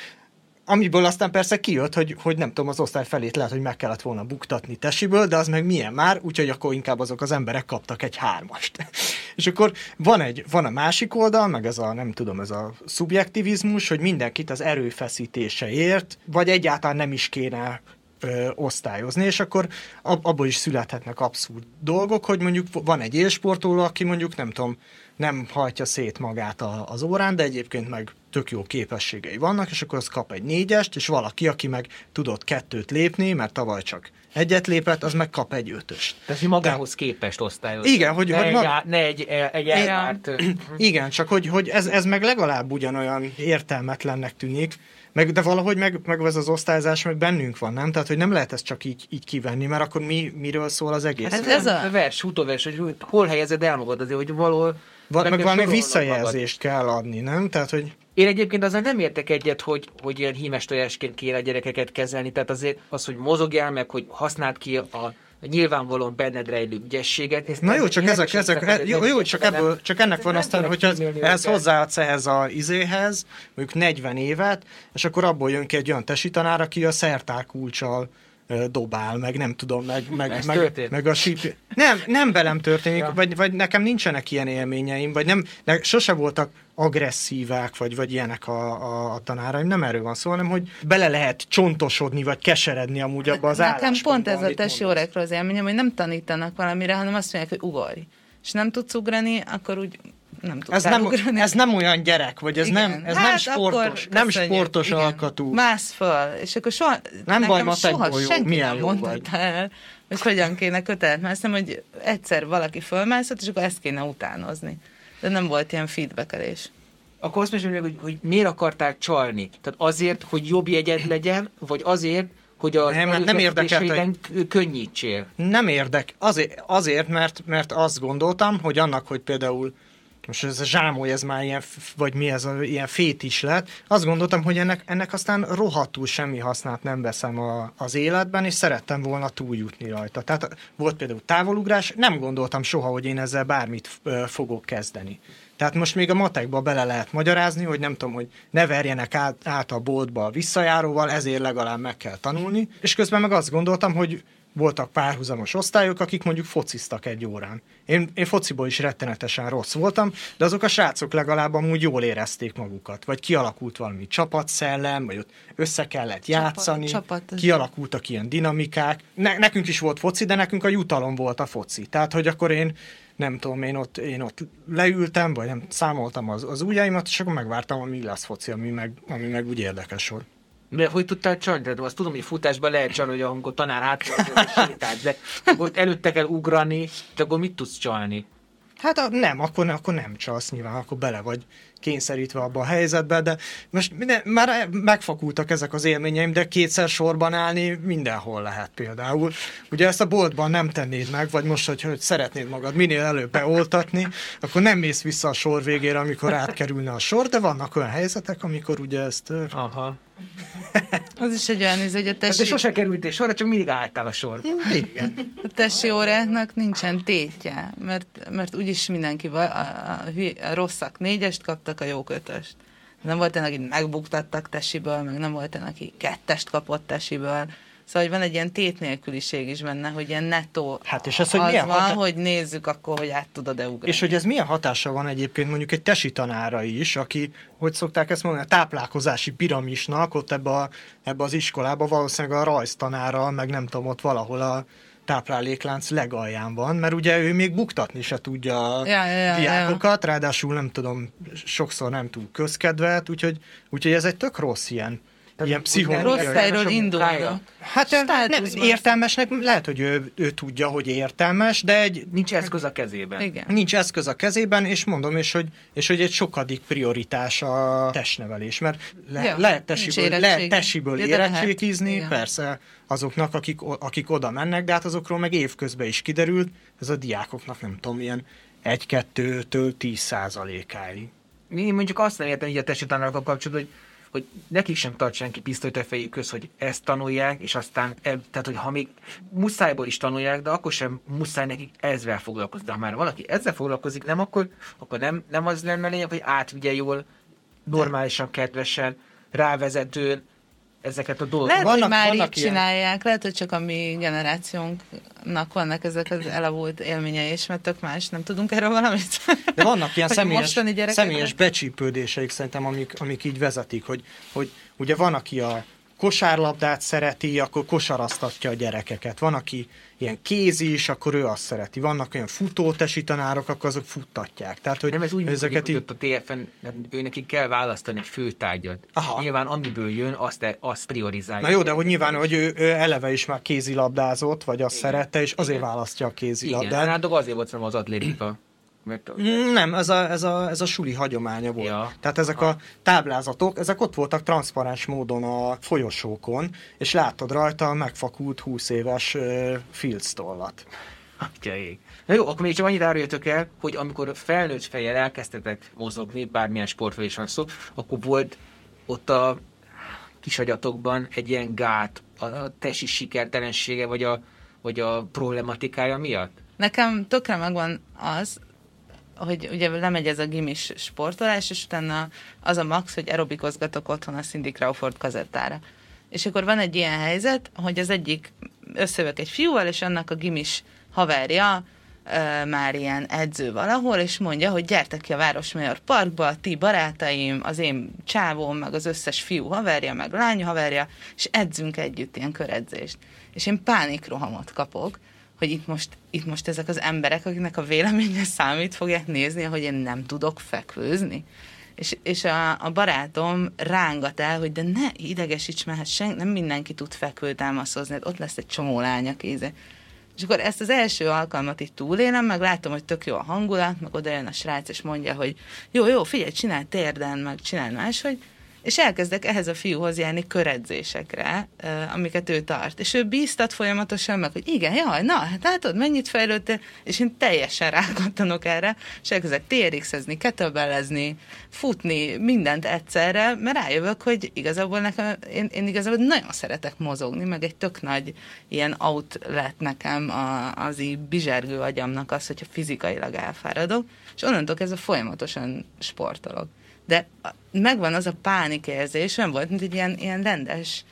amiből aztán persze kijött, hogy, hogy nem tudom, az osztály felét lehet, hogy meg kellett volna buktatni tesiből, de az meg milyen már, úgyhogy akkor inkább azok az emberek kaptak egy hármast. <laughs> És akkor van, egy, van a másik oldal, meg ez a, nem tudom, ez a szubjektivizmus, hogy mindenkit az erőfeszítéseért, vagy egyáltalán nem is kéne ö, osztályozni, és akkor ab, abból is születhetnek abszurd dolgok, hogy mondjuk van egy élsportoló, aki mondjuk nem tudom, nem hajtja szét magát a, az órán, de egyébként meg tök jó képességei vannak, és akkor az kap egy négyest, és valaki, aki meg tudott kettőt lépni, mert tavaly csak egyet lépett, az meg kap egy ötöst. Tehát, hogy magához De... képest osztályozni. Igen, hogy... Ne hogy egy, mag... á, ne egy, egy elvárt... Igen, csak hogy, hogy ez, ez meg legalább ugyanolyan értelmetlennek tűnik, meg, de valahogy meg, meg ez az osztályzás meg bennünk van, nem? Tehát, hogy nem lehet ezt csak így, így kivenni, mert akkor mi, miről szól az egész? Hát ez a vers, utóvers, hogy hol helyezed el magad azért, hogy valahol Va, meg valami visszajelzést magad. kell adni, nem? Tehát, hogy... Én egyébként azzal nem értek egyet, hogy, hogy ilyen hímes tojásként kéne a gyerekeket kezelni, tehát azért az, hogy mozogjál meg, hogy használd ki a nyilvánvalóan benned rejlő ügyességet. Na jó, csak ezek, ezek, ezek jó, jó, csak, ebből, csak ennek van aztán, hogy ez, ehhez hozzáadsz ehhez a izéhez, mondjuk 40 évet, és akkor abból jön ki egy olyan tesitanár, aki a szertár kulcsal dobál, meg nem tudom, meg, meg, meg, meg a síp... Nem, nem velem történik, ja. vagy, vagy nekem nincsenek ilyen élményeim, vagy nem, ne, sose voltak agresszívák, vagy, vagy ilyenek a, a, a tanáraim, nem erről van szó, hanem hogy bele lehet csontosodni, vagy keseredni amúgy abba az Nekem pont ez a tesi órákról az élményem, hogy nem tanítanak valamire, hanem azt mondják, hogy ugorj. És nem tudsz ugrani, akkor úgy nem ez nem, ez nem olyan gyerek, vagy ez igen. nem, ez hát nem sportos, nem sportos igen. alkatú. Mász föl, és akkor soha, nem baj, ma soha jó, milyen jó vagy. el, hogy hogyan kéne kötelet mászni, hogy egyszer valaki fölmászott, és akkor ezt kéne utánozni. De nem volt ilyen feedbackelés. Akkor azt mondjuk, hogy, hogy miért akartál csalni? Tehát azért, hogy jobb jegyed legyen, vagy azért, hogy a nem, nem érdekel, könnyítsél? Nem érdek. Azért, azért mert, mert azt gondoltam, hogy annak, hogy például most ez a zsámoly, ez már ilyen, vagy mi ez a ilyen fétis lett, azt gondoltam, hogy ennek, ennek aztán rohadtul semmi hasznát nem veszem a, az életben, és szerettem volna túljutni rajta. Tehát volt például távolugrás, nem gondoltam soha, hogy én ezzel bármit fogok kezdeni. Tehát most még a matekba bele lehet magyarázni, hogy nem tudom, hogy ne verjenek át, át a boltba a visszajáróval, ezért legalább meg kell tanulni. És közben meg azt gondoltam, hogy voltak párhuzamos osztályok, akik mondjuk fociztak egy órán. Én, én fociból is rettenetesen rossz voltam, de azok a srácok legalább amúgy jól érezték magukat, vagy kialakult valami csapatszellem, vagy ott össze kellett játszani, csapat, csapat. kialakultak ilyen dinamikák. Ne, nekünk is volt foci, de nekünk a jutalom volt a foci. Tehát, hogy akkor én nem tudom, én ott, én ott leültem, vagy nem számoltam az, az ujjaimat, és akkor megvártam, ami lesz foci, ami meg, ami meg úgy érdekes volt. De hogy tudtál? Tehát azt tudom, hogy futásban lehet csalni, hogy amikor tanár át sétált, de akkor előtte kell ugrani, de akkor mit tudsz csalni? Hát a, nem, akkor, akkor nem csalsz nyilván, akkor bele vagy kényszerítve abba a helyzetbe, de most minden, már megfakultak ezek az élményeim, de kétszer sorban állni mindenhol lehet például. Ugye ezt a boltban nem tennéd meg, vagy most, hogy, hogy szeretnéd magad minél előbb beoltatni, akkor nem mész vissza a sor végére, amikor átkerülne a sor, de vannak olyan helyzetek, amikor ugye ezt... Aha. Az is egy olyan, hogy a Hát, de tesi, sose kerültél sorra, csak mindig álltál a sorba. Igen. a tesi óráknak nincsen tétje, mert, mert úgyis mindenki, a, a, hülye- a rosszak négyest kaptak, a jók ötöst. Nem volt olyan, aki megbuktattak tesiből, meg nem volt olyan, aki kettest kapott tesiből. Szóval, hogy van egy ilyen tét nélküliség is benne, hogy ilyen nettó Hát és ez, hogy az milyen van, hatá- hogy nézzük akkor, hogy át tudod-e ugrani. És hogy ez milyen hatása van egyébként mondjuk egy tesi tanára is, aki, hogy szokták ezt mondani, a táplálkozási piramisnak ott ebbe, a, ebbe az iskolába valószínűleg a rajztanára, meg nem tudom, ott valahol a tápláléklánc legalján van, mert ugye ő még buktatni se tudja a Ja, ja, ja, diákokat, ráadásul nem tudom, sokszor nem túl közkedvelt, úgyhogy, úgyhogy ez egy tök rossz ilyen, ilyen pszichológiai. Rossz helyről indulnak. Hát nem, értelmesnek lehet, hogy ő, ő tudja, hogy értelmes, de egy Nincs eszköz a kezében. Igen. nincs eszköz a kezében, és mondom, és hogy, és hogy egy sokadik prioritás a testnevelés, mert le, Ja, lehet tesiből, lehet tesiből Ja, érettségizni, Igen. persze azoknak, akik, akik oda mennek, de hát azokról meg évközben is kiderült, ez a diákoknak nem tudom, ilyen 1-2-től 10 százalékáig. Én mondjuk azt nem értem így a testi tanárokkal kapcsolatban, hogy, hogy nekik sem tart senki pisztolyt a fejük köz, hogy ezt tanulják, és aztán, tehát hogy ha még muszájból is tanulják, de akkor sem muszáj nekik ezzel foglalkozni. De ha már valaki ezzel foglalkozik, nem akkor, akkor nem, nem az lenne lényeg, hogy átvigye jól, normálisan, kedvesen, rávezetően ezeket a dolgokat. Lehet, Vannak- hogy már vannak így ilyen- csinálják, lehet, hogy csak a mi generációnknak vannak ezek az elavult élményei, és mert tök más, nem tudunk erről valamit. De vannak ilyen <laughs> személyes, személyes becsípődéseik szerintem, amik, amik így vezetik, hogy, hogy ugye van, aki a kosárlabdát szereti, akkor kosaraztatja a gyerekeket. Van, aki ilyen kézi is, akkor ő azt szereti. Vannak olyan futótesi tanárok, akkor azok futtatják. Tehát, hogy Nem, ez úgy ezeket működik, így... a TFN, ő neki kell választani egy főtárgyat. Aha. Nyilván amiből jön, azt, azt priorizálja. Na jó, de hogy nyilván, hogy ő, ő eleve is már kézilabdázott, vagy azt Igen. szerette, és azért Igen. választja a Igen, kézilabdát. nálatok azért volt az atlétika. Mert Nem, ez a, ez, a, ez a suli hagyománya volt. Ja. Tehát ezek a táblázatok, ezek ott voltak transzparens módon a folyosókon, és látod rajta a megfakult 20 éves uh, Fields tollat. Na jó, akkor még csak annyit áruljatok el, hogy amikor felnőtt fejjel elkezdtetek mozogni, bármilyen sportról is van szó, akkor volt ott a kisagyatokban egy ilyen gát a a tesi sikertelensége, vagy a, vagy a problematikája miatt? Nekem tökre megvan az, hogy ugye lemegy ez a gimis sportolás, és utána az a max, hogy aerobikozgatok otthon a Cindy Crawford kazettára. És akkor van egy ilyen helyzet, hogy az egyik összevök egy fiúval, és annak a gimis haverja ö, már ilyen edző valahol, és mondja, hogy gyertek ki a Városmajor Parkba, ti barátaim, az én csávóm, meg az összes fiú haverja, meg lány haverja, és edzünk együtt ilyen köredzést. És én pánikrohamot kapok, hogy itt most, itt most ezek az emberek, akiknek a véleménye számít, fogják nézni, hogy én nem tudok fekvőzni. És, és a, a barátom rángat el, hogy de ne idegesíts, mert sen, nem mindenki tud fekvőtámaszozni, hát ott lesz egy csomó lány, aki íze. És akkor ezt az első alkalmat itt túlélem, meg látom, hogy tök jó a hangulat, meg oda jön a srác, és mondja, hogy jó, jó, figyelj, csinálj térden, meg csinálj máshogy, és elkezdek ehhez a fiúhoz járni köredzésekre, amiket ő tart. És ő bíztat folyamatosan meg, hogy igen, jaj, na, hát látod, mennyit fejlődtél, és én teljesen rákattanok erre, és elkezdek TRX-ezni, kettlebellezni, futni, mindent egyszerre, mert rájövök, hogy igazából nekem, én, én igazából nagyon szeretek mozogni, meg egy tök nagy ilyen outlet nekem a, az így bizsergő agyamnak az, hogyha fizikailag elfáradok, és onnantól kezdve folyamatosan sportolok de megvan az a pánikérzés, nem volt, mint egy ilyen, ilyen rendes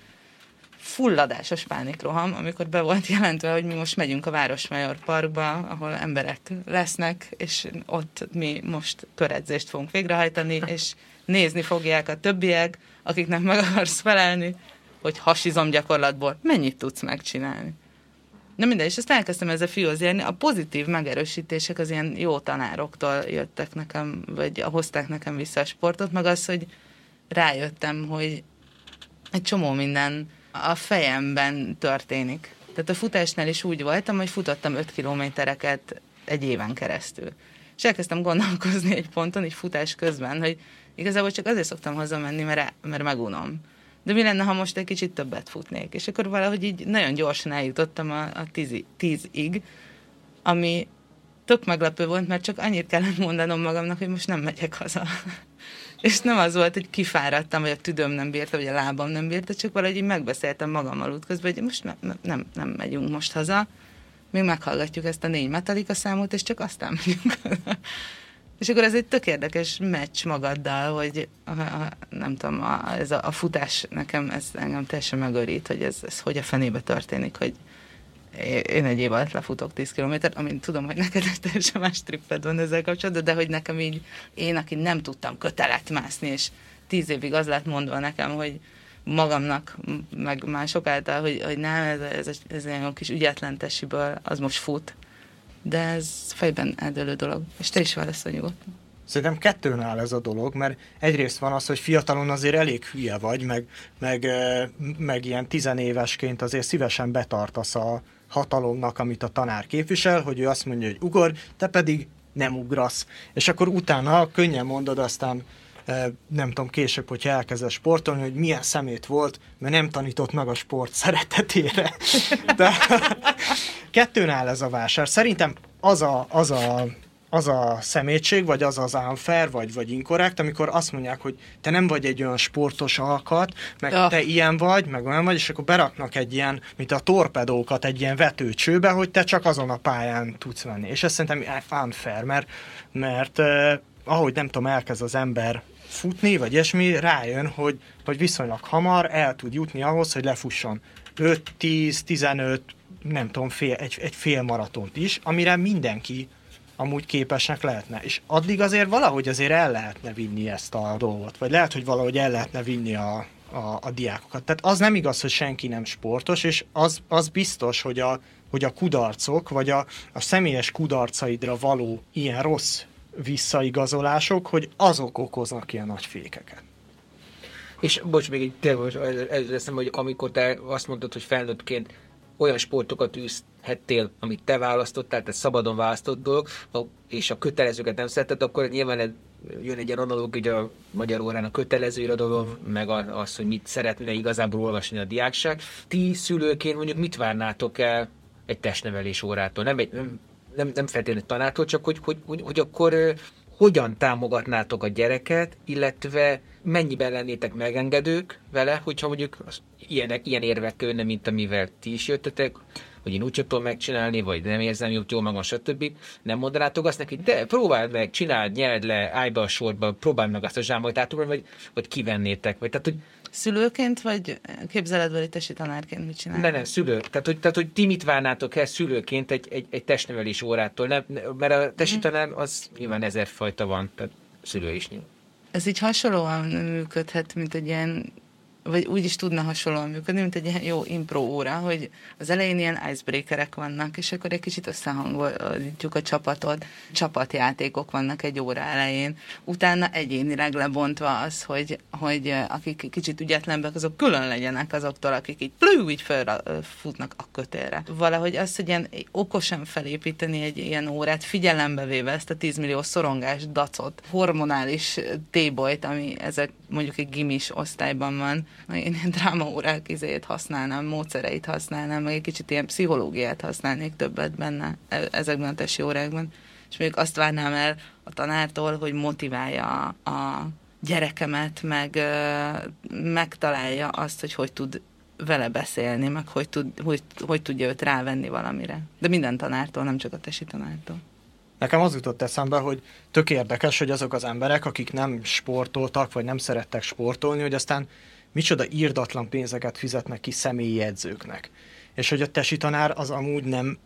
fulladásos pánikroham, amikor be volt jelentve, hogy mi most megyünk a Városmajor Parkba, ahol emberek lesznek, és ott mi most köredzést fogunk végrehajtani, <laughs> és nézni fogják a többiek, akiknek meg akarsz felelni, hogy hasizom gyakorlatból mennyit tudsz megcsinálni. Na mindegy, és ezt elkezdtem ezzel járni. A pozitív megerősítések az ilyen jó tanároktól jöttek nekem, vagy hozták nekem vissza a sportot, meg az, hogy rájöttem, hogy egy csomó minden a fejemben történik. Tehát a futásnál is úgy voltam, hogy futottam 5 kilométereket egy éven keresztül. És elkezdtem gondolkozni egy ponton, így futás közben, hogy igazából csak azért szoktam hazamenni, mert, mert megunom. De mi lenne, ha most egy kicsit többet futnék? És akkor valahogy így nagyon gyorsan eljutottam a, a tízi, tízig, ami tök meglepő volt, mert csak annyit kellett mondanom magamnak, hogy most nem megyek haza. <laughs> És nem az volt, hogy kifáradtam, vagy a tüdöm nem bírta, vagy a lábam nem bírta, csak valahogy így megbeszéltem magammal útközben, hogy most nem, nem, nem megyünk most haza, még meghallgatjuk ezt a négy Metallica számot, és csak aztán megyünk haza. És akkor ez egy tök érdekes meccs magaddal, hogy nem tudom, a, ez a, a futás nekem, ez engem teljesen megörít, hogy ez, ez hogy a fenébe történik, hogy én egy év alatt lefutok 10 kilométert, amint tudom, hogy neked egy teljesen más tripped van ezzel kapcsolatban, de hogy nekem így, én, aki nem tudtam kötelet mászni, és tíz évig az lett mondva nekem, hogy magamnak, meg mások által, hogy, hogy nem, ez, ez, ez, ez egy kis ügyetlen tesiből, az most fut. De ez fejben eldőlő dolog. És te is válaszol nyugodtan. Szerintem kettőn áll ez a dolog, mert egyrészt van az, hogy fiatalon azért elég hülye vagy, meg, meg, meg ilyen tizenévesként azért szívesen betartasz a, hatalomnak, amit a tanár képvisel, hogy ő azt mondja, hogy ugor, te pedig nem ugrasz. És akkor utána könnyen mondod aztán nem tudom, később, hogyha elkezdesz sportolni, hogy milyen szemét volt, mert nem tanított meg a sport szeretetére. <laughs> De kettőn áll ez a vásár. Szerintem az a, az a az a szemétség, vagy az az unfair, vagy, vagy inkorrekt, amikor azt mondják, hogy te nem vagy egy olyan sportos alkat, meg ja. te ilyen vagy, meg olyan vagy, és akkor beraknak egy ilyen, mint a torpedókat egy ilyen vetőcsőbe, hogy te csak azon a pályán tudsz menni. És ez szerintem unfair, mert, mert eh, ahogy nem tudom, elkezd az ember futni, vagy ilyesmi, rájön, hogy, hogy viszonylag hamar el tud jutni ahhoz, hogy lefusson 5, 10, 15, nem tudom, fél, egy, egy fél maratont is, amire mindenki amúgy képesnek lehetne. És addig azért valahogy azért el lehetne vinni ezt a dolgot, vagy lehet, hogy valahogy el lehetne vinni a, a, a diákokat. Tehát az nem igaz, hogy senki nem sportos, és az, az biztos, hogy a, hogy a kudarcok, vagy a, a személyes kudarcaidra való ilyen rossz visszaigazolások, hogy azok okoznak ilyen nagy fékeket. És bocs, még egy tényleg, ez hogy amikor te azt mondtad, hogy felnőttként olyan sportokat űzhettél, amit te választottál, tehát szabadon választott dolog, és a kötelezőket nem szeretett, akkor nyilván jön egy ilyen analóg, ugye a magyar órán a kötelező irodalom, meg az, hogy mit szeretne igazából olvasni a diákság. Ti szülőként mondjuk mit várnátok el egy testnevelés órától? Nem, egy, nem, nem, feltétlenül tanártól, csak hogy, hogy, hogy, hogy akkor hogyan támogatnátok a gyereket, illetve mennyiben lennétek megengedők vele, hogyha mondjuk az, ilyenek, ilyen érvek jönne, mint amivel ti is jöttetek, hogy én úgy tudom megcsinálni, vagy nem érzem jól, jól magam, stb. Nem mondanátok azt neki, de próbáld meg, csináld, nyerd le, állj be a sorba, próbáld meg azt a zsámolyt átugorni, vagy, vagy kivennétek, vagy tehát, hogy Szülőként, vagy képzeletbeli tesi tanárként mit csinál? Ne, nem, szülő. Tehát hogy, tehát, hogy ti mit várnátok el szülőként egy, egy, egy testnevelés órától? Nem, mert a tesi mhm. tanár az nyilván ezer fajta van, tehát szülő is nyilván. Ez így hasonlóan működhet, mint egy ilyen vagy úgy is tudna hasonlóan működni, mint egy ilyen jó impro óra, hogy az elején ilyen icebreakerek vannak, és akkor egy kicsit összehangoljuk a csapatot, csapatjátékok vannak egy óra elején, utána egyénileg lebontva az, hogy, hogy akik kicsit ügyetlenek, azok külön legyenek azoktól, akik így plű, így futnak a kötélre. Valahogy azt, hogy ilyen okosan felépíteni egy ilyen órát, figyelembe véve ezt a 10 millió szorongás, dacot, hormonális tébolyt, ami ezek mondjuk egy gimis osztályban van, én drámaórák izét használnám, módszereit használnám, meg egy kicsit ilyen pszichológiát használnék többet benne e, ezekben a tesi órákban. És még azt várnám el a tanártól, hogy motiválja a gyerekemet, meg megtalálja azt, hogy hogy tud vele beszélni, meg hogy, tud, hogy, hogy tudja őt rávenni valamire. De minden tanártól, nem csak a tesi tanártól. Nekem az jutott eszembe, hogy tök érdekes, hogy azok az emberek, akik nem sportoltak, vagy nem szerettek sportolni, hogy aztán micsoda írdatlan pénzeket fizetnek ki személyi edzőknek. És hogy a tesi tanár az amúgy nem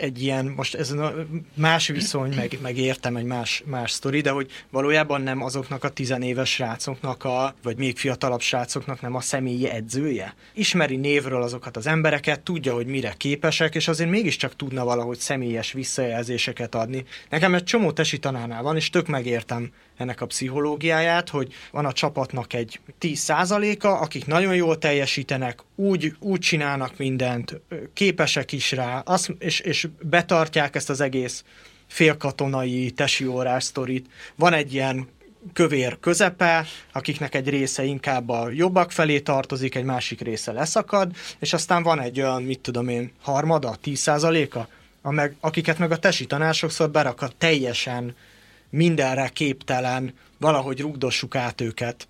egy ilyen, most ez a más viszony, meg, meg értem egy más, más sztori, de hogy valójában nem azoknak a tizenéves srácoknak, a, vagy még fiatalabb srácoknak nem a személyi edzője. Ismeri névről azokat az embereket, tudja, hogy mire képesek, és azért mégiscsak tudna valahogy személyes visszajelzéseket adni. Nekem egy csomó tesi tanárnál van, és tök megértem ennek a pszichológiáját, hogy van a csapatnak egy 10%-a, akik nagyon jól teljesítenek, úgy, úgy csinálnak mindent, képesek is rá, az, és, és betartják ezt az egész félkatonai tesi órás sztorit. Van egy ilyen kövér közepe, akiknek egy része inkább a jobbak felé tartozik, egy másik része leszakad, és aztán van egy olyan, mit tudom én, harmada, 10%-a, a meg, akiket meg a tesi tanár sokszor berak teljesen mindenre képtelen, valahogy rugdossuk át őket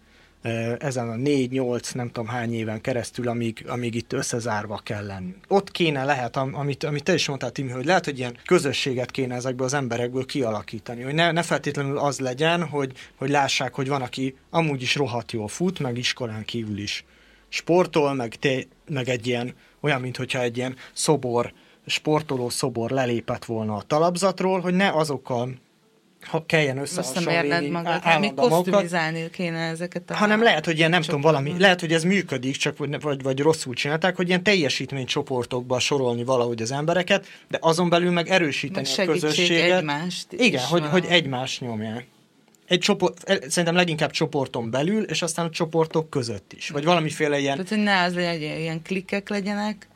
ezen a négy-nyolc, nem tudom hány éven keresztül, amíg, amíg itt összezárva kell lenni. Ott kéne lehet, amit, amit te is mondtál, Timi, hogy lehet, hogy ilyen közösséget kéne ezekből az emberekből kialakítani, hogy ne, ne feltétlenül az legyen, hogy, hogy lássák, hogy van, aki amúgy is rohadt jól fut, meg iskolán kívül is sportol, meg, te, meg egy ilyen, olyan, mintha egy ilyen szobor, sportoló szobor lelépett volna a talapzatról, hogy ne azokkal ha kelljen összehasonlítani magad, hát még kosztümizálni kéne ezeket a... Hanem lehet, hogy ilyen nem tudom, valami, lehet, hogy ez működik, csak vagy, vagy rosszul csinálták, hogy ilyen teljesítménycsoportokba sorolni valahogy az embereket, de azon belül meg erősíteni meg a közösséget. egymást Igen, hogy, hogy egymást nyomják. Egy csoport, e, szerintem leginkább csoporton belül, és aztán a csoportok között is. Vagy valamiféle ilyen... Tehát, hogy ne az legyen, hogy ilyen klikkek legyenek,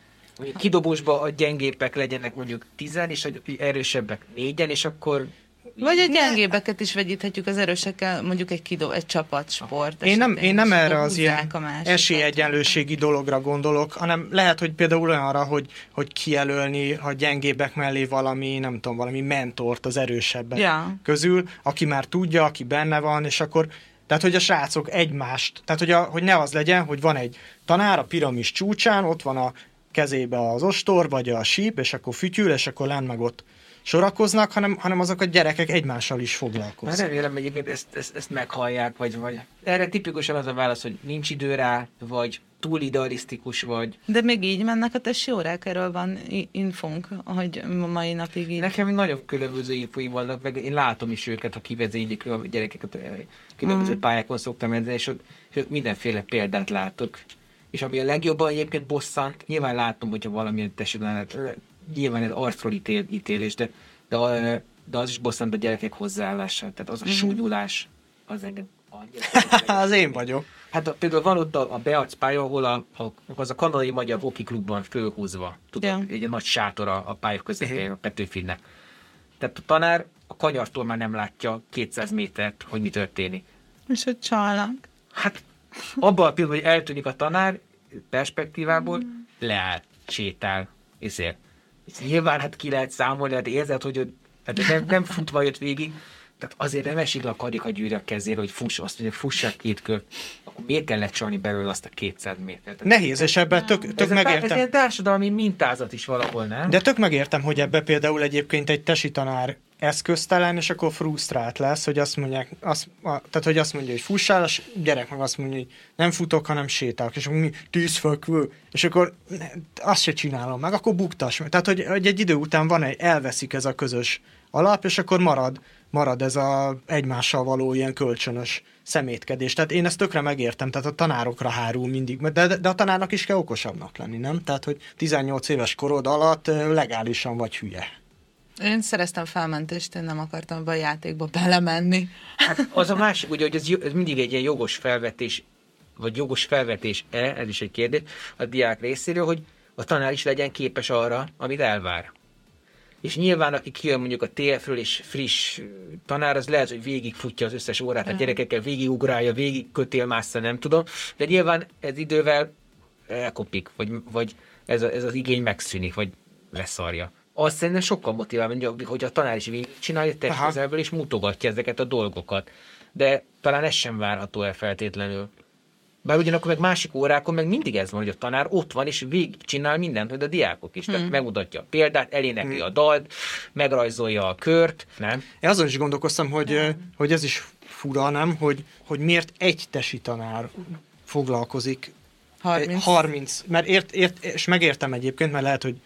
kidobósba a gyengépek legyenek mondjuk tizen, és a erősebbek négyen, és akkor vagy egy gyengébeket is vegyíthetjük az erősekkel, mondjuk egy, kidó, egy csapatsport. Én nem, én nem erre az ilyen esélyegyenlőségi dologra gondolok, hanem lehet, hogy például olyanra, hogy, hogy kijelölni a gyengébek mellé valami, nem tudom, valami mentort az erősebbek ja. közül, aki már tudja, aki benne van, és akkor tehát, hogy a srácok egymást, tehát, hogy, a, hogy ne az legyen, hogy van egy tanár a piramis csúcsán, ott van a kezébe az ostor, vagy a síp, és akkor fütyül, és akkor lent meg ott sorakoznak, hanem, hanem azok a gyerekek egymással is foglalkoznak. Hát remélem egyébként ezt, ezt, ezt meghallják, vagy, vagy erre tipikusan az a válasz, hogy nincs idő rá, vagy túl idealisztikus vagy. De még így mennek a testi órák, erről van infónk, hogy mai napig így. Nekem nagyon különböző infóim vannak, meg én látom is őket, ha kivezénylik a gyerekeket, különböző mm. pályákon szoktam edzeni, és, és mindenféle példát látok. És ami a legjobban egyébként bosszant, nyilván látom, hogyha valamilyen testi nyilván ez arcról ítél, ítélés, de, de, de az is bosszant a gyerekek hozzáállása, tehát az a mm. súlyulás, az engem <laughs> az én vagyok. Hát a, például van ott a, a Beac pálya, ahol a, a, az a kanadai magyar hoki klubban fölhúzva, tudod, yeah. egy nagy sátor a, a pálya közepén, a Petőfinnek. Tehát a tanár a kanyartól már nem látja 200 métert, hogy mi történik. És hogy csalnak. Hát abban a pillanatban, hogy eltűnik a tanár perspektívából, mm. leállt, sétál, ezért nyilván hát ki lehet számolni, hát érzed, hogy hát nem, nem futva jött végig, tehát azért nem esik le a karika gyűrű a kezére, hogy fuss, azt mondja, fussak két kör, akkor miért kellett csalni belőle azt a 200 métert? Nehéz, és ebben tök, tök ez megértem. Ez egy társadalmi mintázat is valahol, nem? De tök megértem, hogy ebbe például egyébként egy tesi tanár eszköztelen, és akkor frusztrált lesz, hogy azt mondják, azt, a, tehát hogy azt mondja, hogy fussál, a gyerek meg azt mondja, hogy nem futok, hanem sétálok, és akkor mi tűzfökvő, és akkor ne, azt se csinálom meg, akkor buktas. Tehát, hogy, hogy egy idő után van egy, elveszik ez a közös alap, és akkor marad, marad ez a egymással való ilyen kölcsönös szemétkedés. Tehát én ezt tökre megértem, tehát a tanárokra hárul mindig, de, de, a tanárnak is kell okosabbnak lenni, nem? Tehát, hogy 18 éves korod alatt legálisan vagy hülye. Én szereztem felmentést, én nem akartam be a játékba belemenni. Hát az a másik, ugye, hogy ez, ez mindig egy ilyen jogos felvetés, vagy jogos felvetés-e, ez is egy kérdés a diák részéről, hogy a tanár is legyen képes arra, amit elvár. És nyilván, aki kijön mondjuk a TF-ről és friss tanár, az lehet, hogy végigfutja az összes órát, a gyerekekkel végigugrálja, végig kötélmásza, nem tudom, de nyilván ez idővel elkopik, vagy, vagy ez, a, ez az igény megszűnik, vagy leszarja. Azt szerintem sokkal motivál, hogy a tanár is csinálja testközelből, és mutogatja ezeket a dolgokat. De talán ez sem várható el feltétlenül. Bár ugyanakkor meg másik órákon meg mindig ez van, hogy a tanár ott van, és csinál mindent, hogy a diákok is. Hmm. Tehát megmutatja a példát, elénekli hmm. a dalt, megrajzolja a kört, nem? Én azon is gondolkoztam, hogy, hogy ez is fura, nem? Hogy, hogy miért egy tesi tanár foglalkozik 30. 30 mert ért, ért, és megértem egyébként, mert lehet, hogy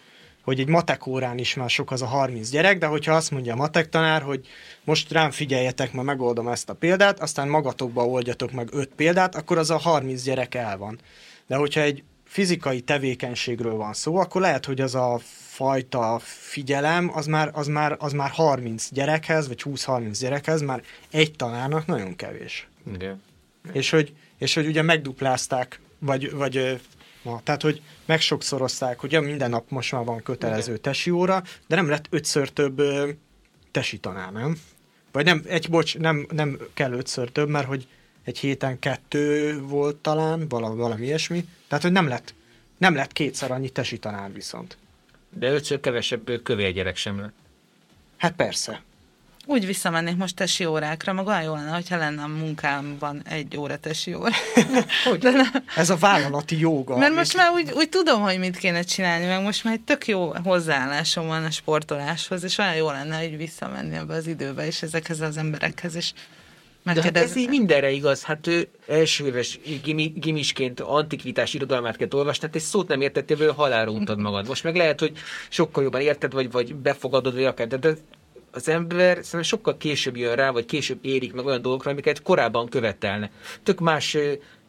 hogy egy matek órán is már sok az a 30 gyerek, de hogyha azt mondja a matek tanár, hogy most rám figyeljetek, ma megoldom ezt a példát, aztán magatokba oldjatok meg 5 példát, akkor az a 30 gyerek el van. De hogyha egy fizikai tevékenységről van szó, akkor lehet, hogy az a fajta figyelem, az már, az már, az már 30 gyerekhez, vagy 20-30 gyerekhez már egy tanárnak nagyon kevés. Igen. És hogy, és hogy ugye megduplázták, vagy, vagy ma. Tehát, hogy megsokszorozták, hogy minden nap most már van kötelező tesi óra, de nem lett ötször több tesi tanár, nem? Vagy nem, egy, bocs, nem, nem kell ötször több, mert hogy egy héten kettő volt talán, valami, valami ilyesmi. Tehát, hogy nem lett, nem lett kétszer annyi tesi tanár viszont. De ötször kevesebb kövér gyerek sem lett. Hát persze. Úgy visszamennék most tesi órákra, meg olyan jó lenne, hogyha lenne a munkámban egy óra tesi óra. <laughs> Hogy? De nem. Ez a vállalati joga. Mert most már úgy, úgy tudom, hogy mit kéne csinálni, meg most már egy tök jó hozzáállásom van a sportoláshoz, és olyan jó lenne, hogy visszamenni ebbe az időbe, és ezekhez az emberekhez, és De hát ez így mindenre igaz. Hát ő első éves gimi, gimisként antikvitás irodalmát kell olvasni, hát egy szót nem értettél, halálra untad magad. Most meg lehet, hogy sokkal jobban érted, vagy, vagy befogadod, vagy akár, de, de az ember szerintem sokkal később jön rá, vagy később érik meg olyan dolgokra, amiket korábban követelne. Tök más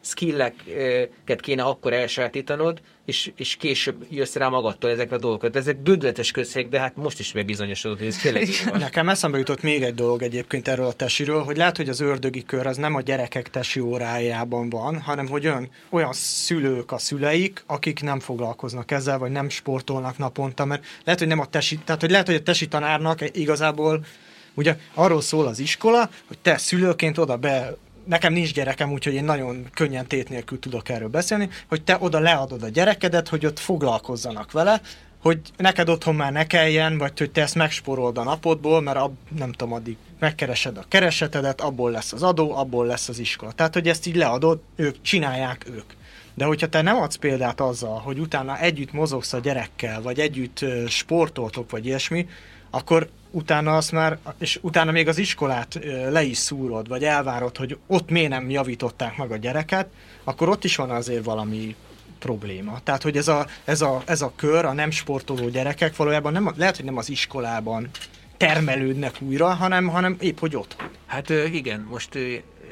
skilleket kéne akkor elsajátítanod, és, és később jössz rá magadtól ezekre a dolgokra. De ezek bődletes közhelyek, de hát most is bebizonyosodott, hogy ez tényleg. Nekem eszembe jutott még egy dolog egyébként erről a tesiről, hogy lehet, hogy az ördögi kör az nem a gyerekek tesi órájában van, hanem hogy olyan, olyan szülők a szüleik, akik nem foglalkoznak ezzel, vagy nem sportolnak naponta, mert lehet, hogy nem a tesi, tehát hogy lehet, hogy a tesi tanárnak igazából ugye arról szól az iskola, hogy te szülőként oda be nekem nincs gyerekem, úgyhogy én nagyon könnyen tét nélkül tudok erről beszélni, hogy te oda leadod a gyerekedet, hogy ott foglalkozzanak vele, hogy neked otthon már ne kelljen, vagy hogy te ezt megsporold a napodból, mert ab, nem tudom, addig megkeresed a keresetedet, abból lesz az adó, abból lesz az iskola. Tehát, hogy ezt így leadod, ők csinálják ők. De hogyha te nem adsz példát azzal, hogy utána együtt mozogsz a gyerekkel, vagy együtt sportoltok, vagy ilyesmi, akkor utána azt már, és utána még az iskolát le is szúrod, vagy elvárod, hogy ott miért nem javították meg a gyereket, akkor ott is van azért valami probléma. Tehát, hogy ez a, ez a, ez a kör, a nem sportoló gyerekek valójában nem, lehet, hogy nem az iskolában termelődnek újra, hanem, hanem épp, hogy ott. Hát igen, most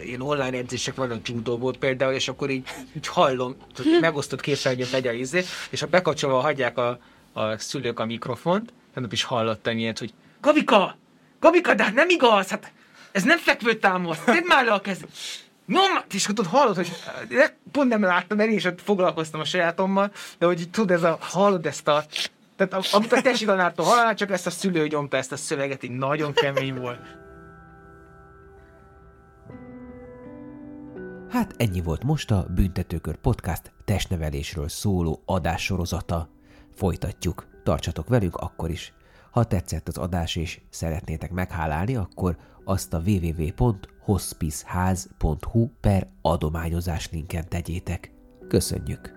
ilyen online edzések vannak judóból például, és akkor így, így hallom, megosztott képernyőt megy a izé, és ha bekapcsolva hagyják a, a szülők a mikrofont, tegnap is hallottam ilyet, hogy Gabika! Gabika, de hát nem igaz, hát ez nem fekvő támaszt, tedd már le a kezed. Nyom, és akkor tudod, hallod, hogy pont nem láttam, mert én is ott foglalkoztam a sajátommal, de hogy tudod, ez a, hallod ezt a, tehát amit a tesi tanártól hallanál, csak ezt a szülő nyomta ezt a szöveget, így nagyon kemény volt. Hát ennyi volt most a Büntetőkör Podcast testnevelésről szóló adássorozata. Folytatjuk. Tartsatok velünk akkor is. Ha tetszett az adás és szeretnétek meghálálni, akkor azt a www.hospiceház.hu per adományozás linken tegyétek. Köszönjük!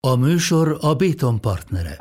A műsor a Béton partnere.